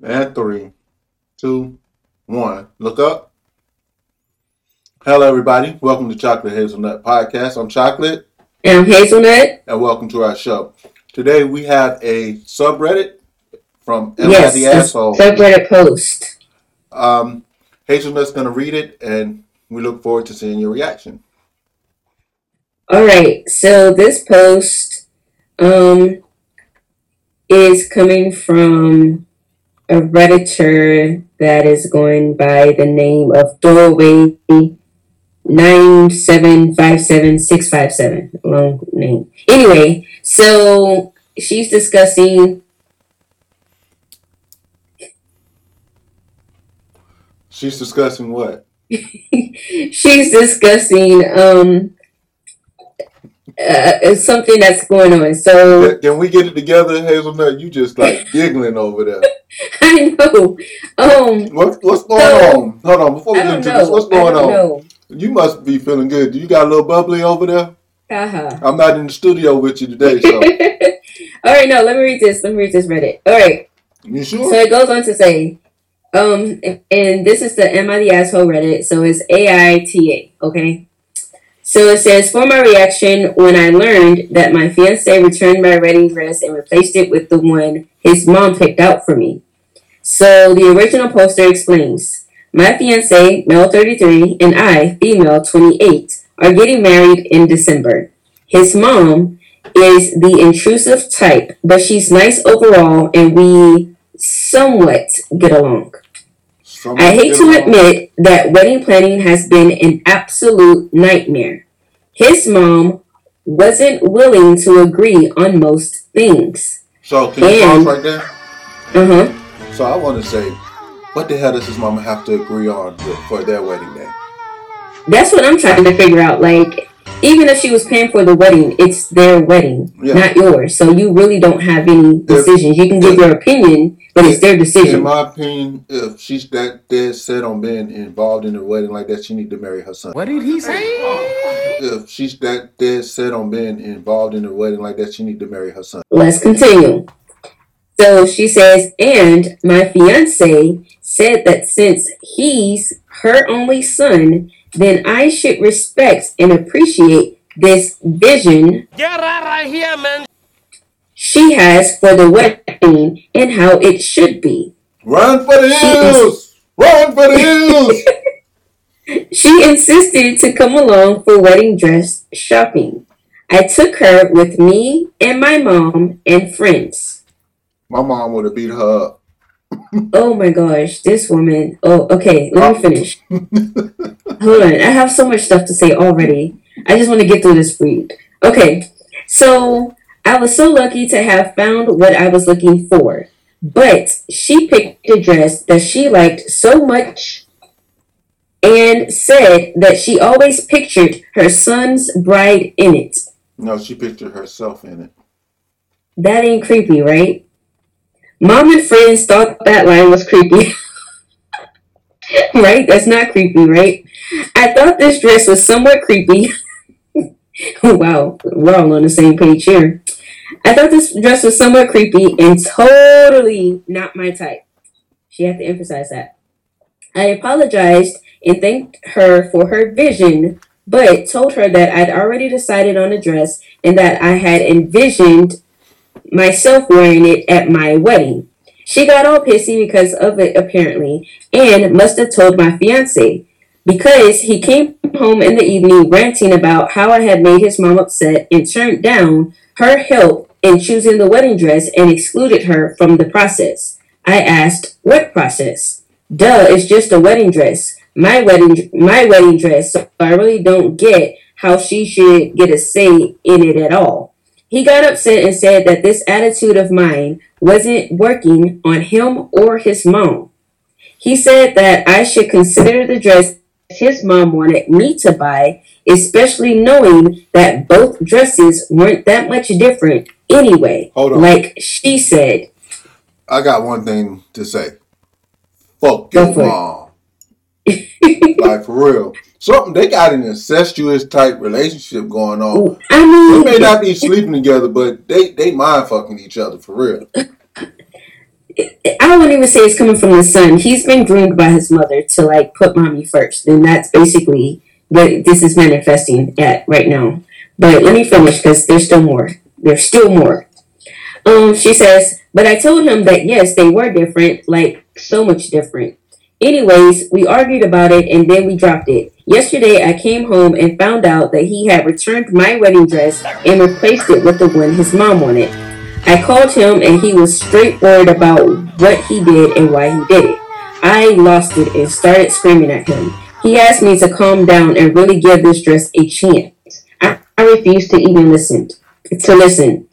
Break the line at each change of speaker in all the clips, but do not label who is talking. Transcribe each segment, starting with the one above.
And three, two, one. Look up. Hello, everybody. Welcome to Chocolate Hazelnut Podcast. I'm Chocolate.
And I'm Hazelnut.
And welcome to our show. Today we have a subreddit from Am
yes,
the Asshole.
Subreddit post.
Um, Hazelnut's going to read it, and we look forward to seeing your reaction.
All right. So this post um, is coming from a redditor that is going by the name of doorway nine seven five seven six five seven. Long name. Anyway so she's discussing
she's discussing what?
She's discussing um uh, something that's going on. So
can we get it together, Hazelnut? You just like giggling over there.
I know. Um,
what, what's going so, on? Hold on, before we get into know. this, what's going on?
Know.
You must be feeling good. Do you got a little bubbly over there?
Uh-huh.
I'm not in the studio with you today, so.
All right, no, let me read this. Let me read this Reddit. All right.
You sure?
So it goes on to say, um, and this is the Am I the Asshole Reddit, so it's A-I-T-A, okay? So it says, for my reaction when I learned that my fiance returned my wedding dress and replaced it with the one his mom picked out for me. So the original poster explains, my fiance, male 33, and I, female 28, are getting married in December. His mom is the intrusive type, but she's nice overall and we somewhat get along. I hate to admit that wedding planning has been an absolute nightmare. His mom wasn't willing to agree on most things.
So can you pause right there?
Uh huh.
So I want to say, what the hell does his mama have to agree on for their wedding day?
That's what I'm trying to figure out. Like, even if she was paying for the wedding, it's their wedding, yeah. not yours. So you really don't have any decisions. you can give your opinion, but it's their decision.
In my opinion, if she's that dead set on being involved in a wedding like that, she need to marry her son.
What did he say?
If she's that dead set on being involved in a wedding like that, she need to marry her son.
Let's continue. So she says, and my fiance said that since he's her only son, then I should respect and appreciate this vision
Get out right here, man.
she has for the wedding and how it should be.
Run for the hills! Run for the
hills! she insisted to come along for wedding dress shopping. I took her with me and my mom and friends.
My mom would have beat her up
oh my gosh, this woman. Oh, okay, let me finish. Hold on, I have so much stuff to say already. I just want to get through this read. Okay, so I was so lucky to have found what I was looking for, but she picked a dress that she liked so much and said that she always pictured her son's bride in it.
No, she pictured herself in it.
That ain't creepy, right? Mom and friends thought that line was creepy. right? That's not creepy, right? I thought this dress was somewhat creepy. wow, we're all on the same page here. I thought this dress was somewhat creepy and totally not my type. She had to emphasize that. I apologized and thanked her for her vision, but told her that I'd already decided on a dress and that I had envisioned myself wearing it at my wedding. She got all pissy because of it, apparently, and must have told my fiance because he came home in the evening ranting about how I had made his mom upset and turned down her help in choosing the wedding dress and excluded her from the process. I asked, "What process?" Duh, it's just a wedding dress. My wedding my wedding dress, so I really don't get how she should get a say in it at all. He got upset and said that this attitude of mine wasn't working on him or his mom. He said that I should consider the dress his mom wanted me to buy, especially knowing that both dresses weren't that much different anyway.
Hold on.
Like she said.
I got one thing to say. Fuck your mom. Like for real something they got an incestuous type relationship going on.
I mean,
they may not be sleeping together, but they they mind fucking each other for real.
I wouldn't even say it's coming from the son. He's been groomed by his mother to like put mommy first, and that's basically what this is manifesting at right now. But let me finish because there's still more. There's still more. Um, she says, but I told him that yes, they were different, like so much different. Anyways, we argued about it and then we dropped it. Yesterday, I came home and found out that he had returned my wedding dress and replaced it with the one his mom wanted. I called him and he was straightforward about what he did and why he did it. I lost it and started screaming at him. He asked me to calm down and really give this dress a chance. I, I refused to even listen. To listen.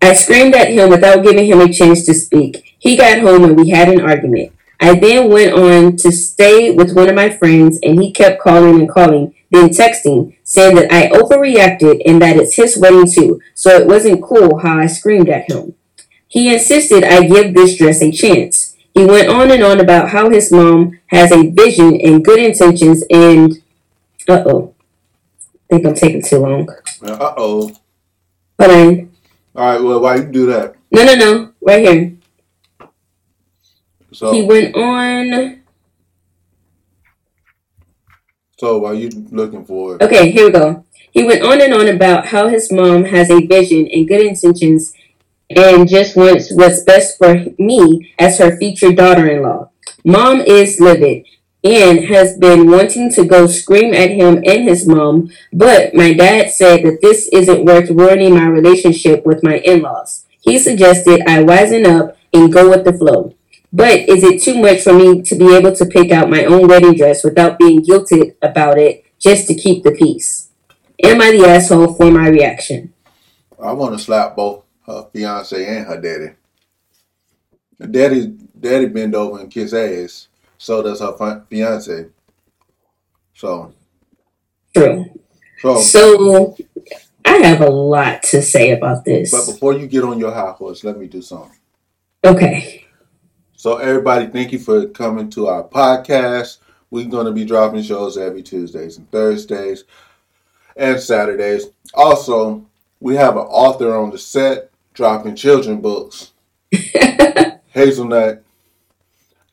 I screamed at him without giving him a chance to speak. He got home and we had an argument. I then went on to stay with one of my friends and he kept calling and calling, then texting, saying that I overreacted and that it's his wedding too, so it wasn't cool how I screamed at him. He insisted I give this dress a chance. He went on and on about how his mom has a vision and good intentions and uh oh. I think I'm taking too long.
Uh oh.
Hold on.
All right. Well, why you do that?
No, no, no. Right here.
So
He went on.
so while you looking for it,
Okay, here we go. He went on and on about how his mom has a vision and good intentions and just wants what's best for me as her future daughter in law. Mom is livid and has been wanting to go scream at him and his mom, but my dad said that this isn't worth ruining my relationship with my in laws. He suggested I wisen up and go with the flow. But is it too much for me to be able to pick out my own wedding dress without being guilted about it just to keep the peace? Am I the asshole for my reaction?
I want to slap both her fiance and her daddy. Daddy, daddy bend over and kiss ass. So does her fiance. So,
True.
so,
So I have a lot to say about this.
but before you get on your high horse, let me do something.
Okay.
So, everybody, thank you for coming to our podcast. We're going to be dropping shows every Tuesdays and Thursdays and Saturdays. Also, we have an author on the set dropping children books. Hazelnut,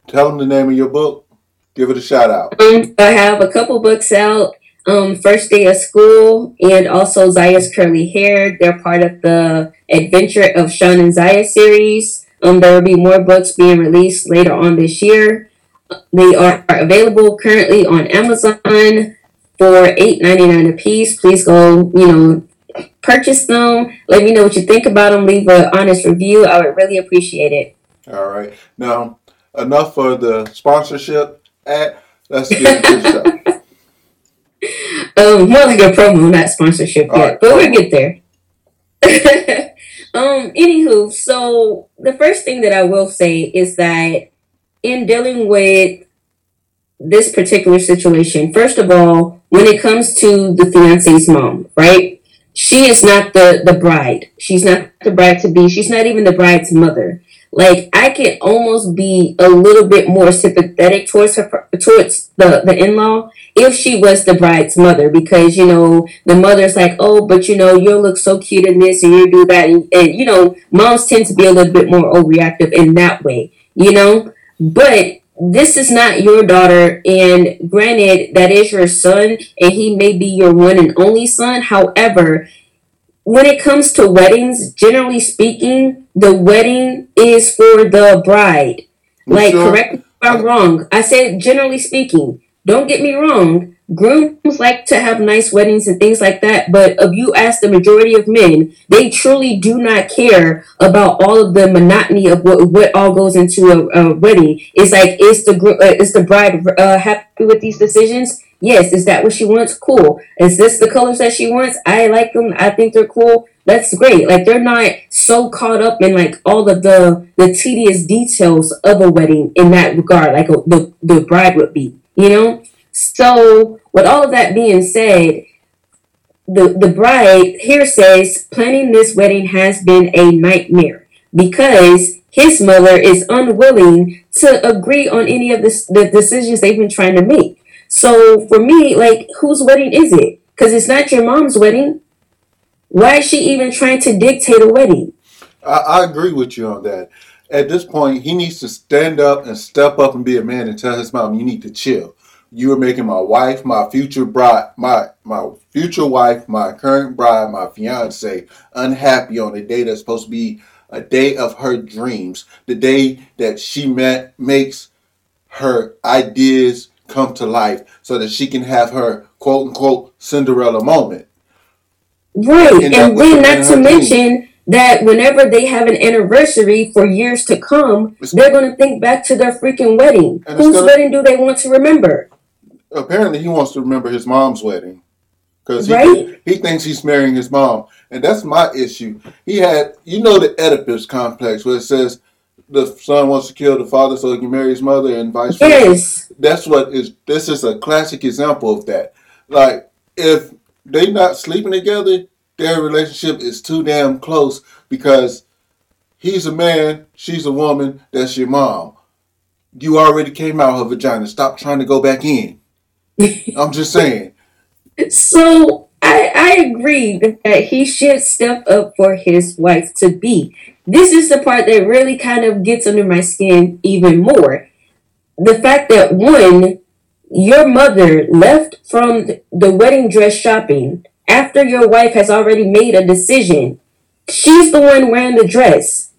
tell them the name of your book. Give it a shout out.
Um, I have a couple books out. Um, First Day of School and also Zaya's Curly Hair. They're part of the Adventure of Sean and Zaya series. Um, there will be more books being released later on this year. They are available currently on Amazon for eight ninety nine a piece. Please go, you know, purchase them. Let me know what you think about them. Leave an honest review. I would really appreciate it.
All right. Now, enough for the sponsorship ad. Let's get into the show.
Um, more like a promo, not sponsorship
All
yet,
right,
but we'll get there. um, anywho, so the first thing that I will say is that in dealing with this particular situation, first of all, when it comes to the fiance's mom, right? She is not the the bride. She's not the bride to be. She's not even the bride's mother. Like I can almost be a little bit more sympathetic towards her towards the the in law if she was the bride's mother because you know the mother's like oh but you know you'll look so cute in this and you do that and, and you know moms tend to be a little bit more overreactive in that way you know? But this is not your daughter and granted that is your son and he may be your one and only son. However when it comes to weddings generally speaking the wedding is for the bride.
You
like
sure?
correct me if i'm wrong. I said generally speaking don't get me wrong grooms like to have nice weddings and things like that but if you ask the majority of men they truly do not care about all of the monotony of what, what all goes into a, a wedding. It's like is the uh, is the bride uh, happy with these decisions? Yes. Is that what she wants? Cool. Is this the colors that she wants? I like them. I think they're cool that's great like they're not so caught up in like all of the the tedious details of a wedding in that regard like a, the the bride would be you know so with all of that being said the the bride here says planning this wedding has been a nightmare because his mother is unwilling to agree on any of this, the decisions they've been trying to make. So for me, like, whose wedding is it? Because it's not your mom's wedding. Why is she even trying to dictate a wedding?
I, I agree with you on that. at this point, he needs to stand up and step up and be a man and tell his mom, "You need to chill. You are making my wife, my future bride, my my future wife, my current bride, my fiance unhappy on a day that's supposed to be a day of her dreams, the day that she met makes her ideas come to life, so that she can have her quote unquote Cinderella moment."
Right, and, then not to mention that whenever they have an anniversary for years to come, they're going to think back to their freaking wedding. Whose gonna, wedding do they want to remember?
Apparently, he wants to remember his mom's wedding because he, right? he thinks he's marrying his mom, and that's my issue. He had, you know, the Oedipus complex where it says the son wants to kill the father so he can marry his mother, and vice versa. Yes, that's what is. This is a classic example of that. Like if they not sleeping together, their relationship is too damn close because he's a man, she's a woman, that's your mom. You already came out of her vagina. Stop trying to go back in. I'm just saying.
So I, I agree that he should step up for his wife to be. This is the part that really kind of gets under my skin even more. The fact that one, your mother left from the wedding dress shopping after your wife has already made a decision. She's the one wearing the dress.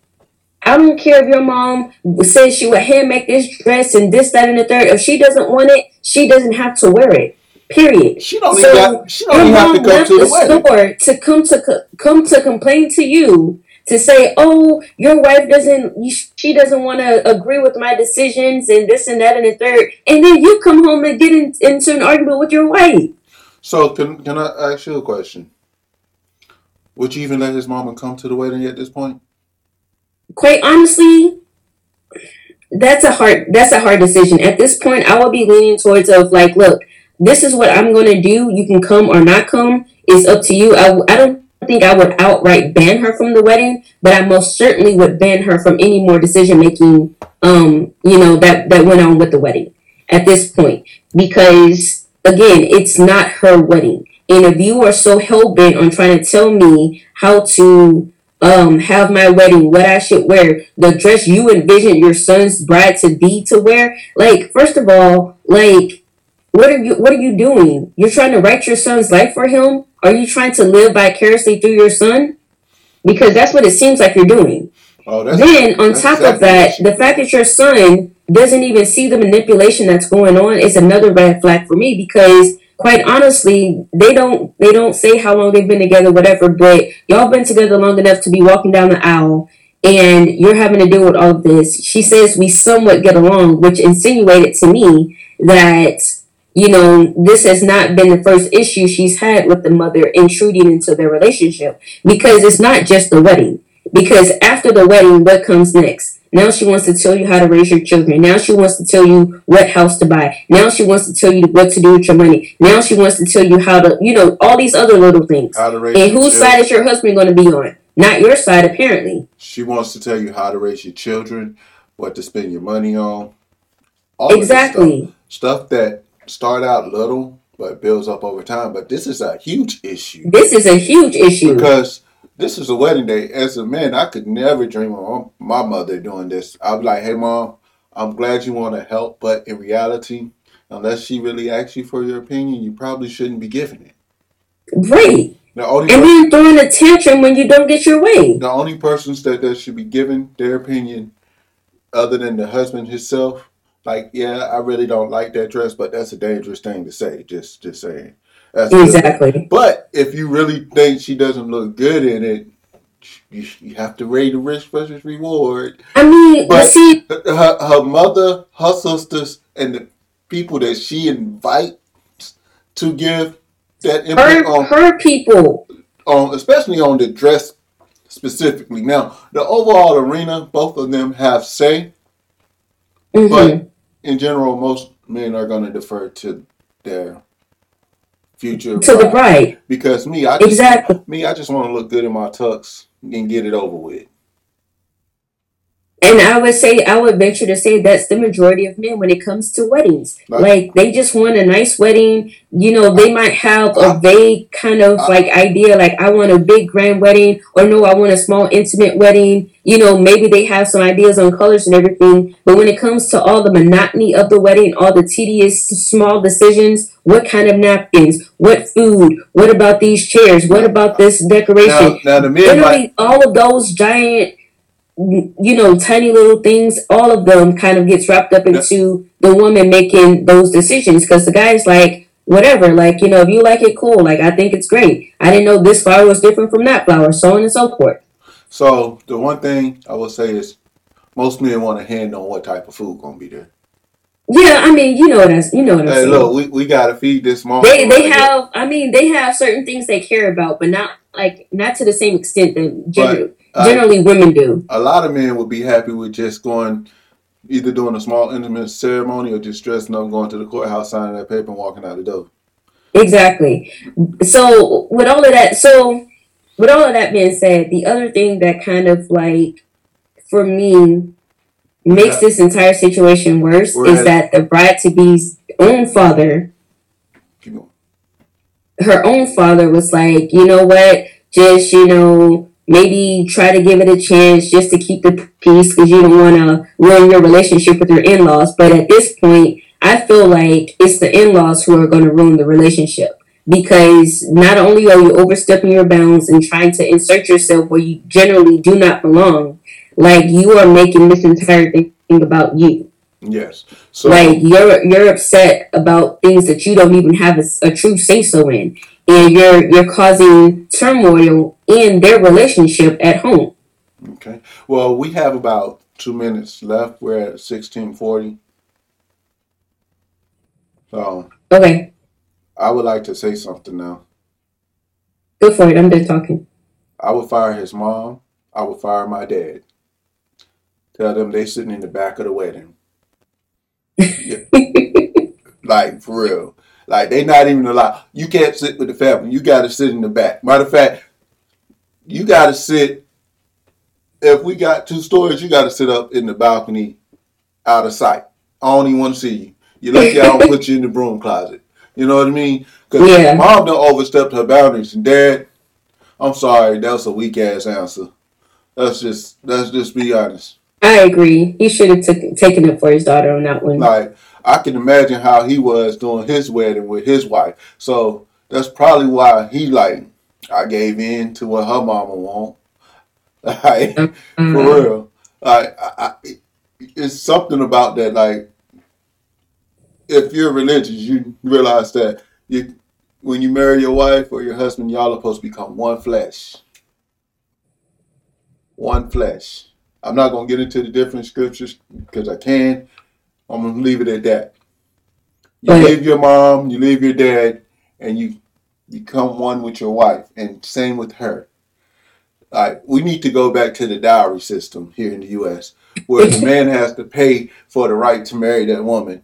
I don't care if your mom says she would hand make this dress and this, that, and the third. If she doesn't want it, she doesn't have to wear it. Period. She don't so got, she don't have to come to the, the store to come to come to complain to you to say, "Oh, your wife doesn't she doesn't want to agree with my decisions and this and that and the third. and then you come home and get in, into an argument with your wife.
So can can I ask you a question? Would you even let his mama come to the wedding at this point?
Quite honestly, that's a hard that's a hard decision. At this point, I would be leaning towards of like, look, this is what I'm gonna do. You can come or not come. It's up to you. I, I don't think I would outright ban her from the wedding, but I most certainly would ban her from any more decision making. Um, you know that that went on with the wedding at this point because again, it's not her wedding. And if you are so hell bent on trying to tell me how to um have my wedding, what I should wear, the dress you envision your son's bride to be to wear, like first of all, like what are you what are you doing? You're trying to write your son's life for him? Are you trying to live vicariously through your son? Because that's what it seems like you're doing. Oh, then on top of that, the fact that your son doesn't even see the manipulation that's going on is another red flag for me because quite honestly, they don't they don't say how long they've been together, whatever, but y'all been together long enough to be walking down the aisle and you're having to deal with all of this. She says we somewhat get along, which insinuated to me that you know, this has not been the first issue she's had with the mother intruding into their relationship because it's not just the wedding. Because after the wedding, what comes next? Now she wants to tell you how to raise your children. Now she wants to tell you what house to buy. Now she wants to tell you what to do with your money. Now she wants to tell you how to, you know, all these other little things. How to raise and whose side is your husband going to be on? Not your side, apparently.
She wants to tell you how to raise your children, what to spend your money on.
All exactly.
Stuff, stuff that start out little but builds up over time. But this is a huge issue.
This is a huge issue
because this is a wedding day. As a man, I could never dream of my mother doing this. I'd be like, hey, mom, I'm glad you want to help, but in reality, unless she really asks you for your opinion, you probably shouldn't be giving it.
Right. The only and then throwing a tantrum when you don't get your way.
The only persons that, that should be giving their opinion, other than the husband himself, like, yeah, I really don't like that dress, but that's a dangerous thing to say. Just, just saying. That's exactly. Good. But if you really think she doesn't look good in it, you, you have to weigh the risk versus reward.
I mean, but see,
her, her mother, her sisters, and the people that she invites to give that
input her, on her people,
on especially on the dress specifically. Now, the overall arena, both of them have say, mm-hmm. but in general, most men are going to defer to their future
to the bride.
Because me, I just, exactly me, I just want to look good in my tux and get it over with.
And I would say, I would venture to say that's the majority of men when it comes to weddings.
Right.
Like they just want a nice wedding. You know, they might have a uh, vague kind of uh, like idea, like I want a big grand wedding, or no, I want a small intimate wedding. You know, maybe they have some ideas on colors and everything. But when it comes to all the monotony of the wedding, all the tedious small decisions, what kind of napkins, what food, what about these chairs, what about this decoration?
Now, now the men might,
literally all of those giant you know tiny little things all of them kind of gets wrapped up into the woman making those decisions because the guy's like whatever like you know if you like it cool like i think it's great i didn't know this flower was different from that flower so on and so forth
so the one thing I will say is most men want a hand on what type of food gonna be there.
yeah i mean you know what I, you know what i'm
Hey,
saying
look, we, we gotta feed this mom.
they they have i mean they have certain things they care about but not like not to the same extent that gen-
uh,
generally women do
a lot of men would be happy with just going either doing a small intimate ceremony or just dressing up, going to the courthouse, signing that paper, and walking out the door.
Exactly. So with all of that, so with all of that being said, the other thing that kind of like for me makes
Yeah.
this entire situation worse
Whereas-
is that the bride to be's own father,
Keep going.
her own father was like, you know what, just you know maybe try to give it a chance just to keep the peace because you don't want to ruin your relationship with your in-laws. But at this point, I feel like it's the in-laws who are going to ruin the relationship because not only are you overstepping your bounds and trying to insert yourself where you generally do not belong, like you are making this entire thing about you.
Yes. So
Like you're you're upset about things that you don't even have a, a true say so in, and you're you're causing turmoil in their relationship at home.
okay. Well, we have about two minutes left. We're at sixteen forty. So
Okay,
I would like to say something now.
go for it. I'm done talking.
I would fire his mom. I would fire my dad. Tell them they sitting in the back of the wedding. Like for real. Like they not even allowed. You can't sit with the family. You got to sit in the back. Matter of fact, you got to sit. If we got two stories, you got to sit up in the balcony, out of sight. I don't even want to see you. You lucky I don't put you in the broom closet. You know what I mean? Because
Yeah.
mom done overstepped her boundaries, and dad, I'm sorry, that was a weak ass answer. Let's just let's just be honest.
I agree. He should have took, taken it for his daughter on that one.
Like I can imagine how he was doing his wedding with his wife. So that's probably why he like I gave in to what her mama want. Like
Uh,
for real. Like I, I, it's something about that. Like if you're religious, you realize that you when you marry your wife or your husband, y'all are supposed to become one flesh. One flesh. I'm not gonna get into the different scriptures because I can. I'm gonna leave it at that. You leave your mom, you leave your dad, and you become one with your wife, and same with her. Like we need to go back to the dowry system here in the U.S., where the man has to pay for the right to marry that woman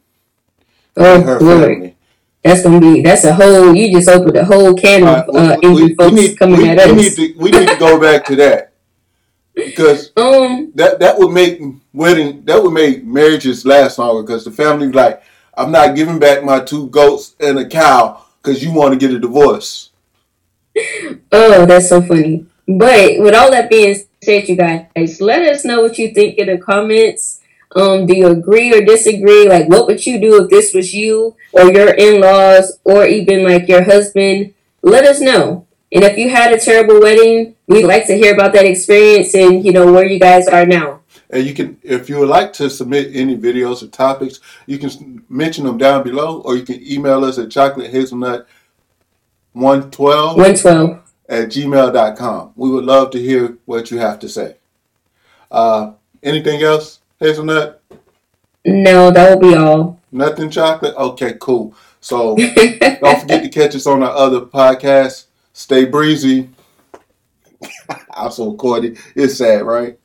oh
her
Lord,
family.
that's gonna be that's a whole. You just opened a whole can of uh,
we, we-
angry
we
folks
need,
coming
we,
at
we
us.
need to we need to go back to that because
um,
that that would make wedding that would make marriages last longer because the family like I'm not giving back my two goats and a cow because you want to get a divorce.
oh, that's so funny. But with all that being said, you guys, let us know what you think in the comments. Um, do you agree or disagree? Like, what would you do if this was you or your in-laws or even like your husband? Let us know. And if you had a terrible wedding, we'd like to hear about that experience and you know where you guys are now.
And you can, if you would like to submit any videos or topics, you can mention them down below, or you can email us at chocolatehazelnut112
One twelve.
at gmail.com. We would love to hear what you have to say. Uh, anything else, Hazelnut?
No, that will be all.
Nothing chocolate? Okay, cool. So don't forget to catch us on our other podcast. Stay breezy. I'm so corny. It's sad, right?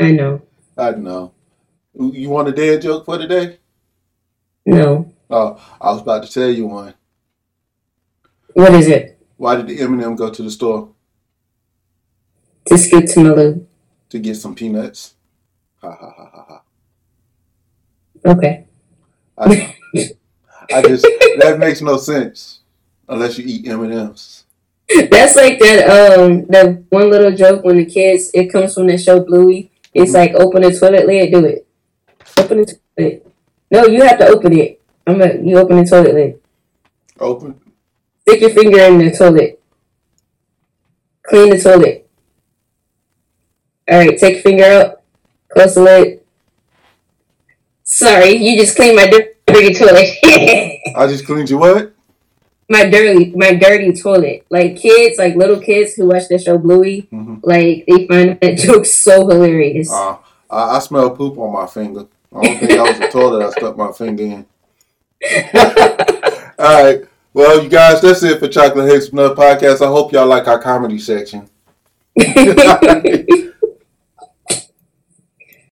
I know.
I know. You want a dad joke for today?
No.
Oh, I was about to tell you one.
What is it?
Why did the M&M go to the store
To skip to my Lou.
to get some peanuts? Ha ha ha ha ha.
Okay.
I, I just that makes no sense unless you eat M and M's.
That's like that um that one little joke when the kids it comes from the show Bluey. It's
Mhm.
like open the toilet lid, do it. Open the toilet. No, you have to open it. I'm a, you open the toilet lid.
Open.
Stick your finger in the toilet. Clean the toilet. Alright, take your finger out. Close the lid. Sorry, you just cleaned my dirty toilet.
I just cleaned your what?
My dirty my dirty toilet. Like kids, like little kids who watch the show Bluey,
hmm
like they find that joke so hilarious.
Uh, I, I smell poop on my finger. I don't think that was the toilet I stuck my finger in. All right. Well, you guys, that's it for Chocolate Hazelnut Podcast. I hope y'all like our comedy section.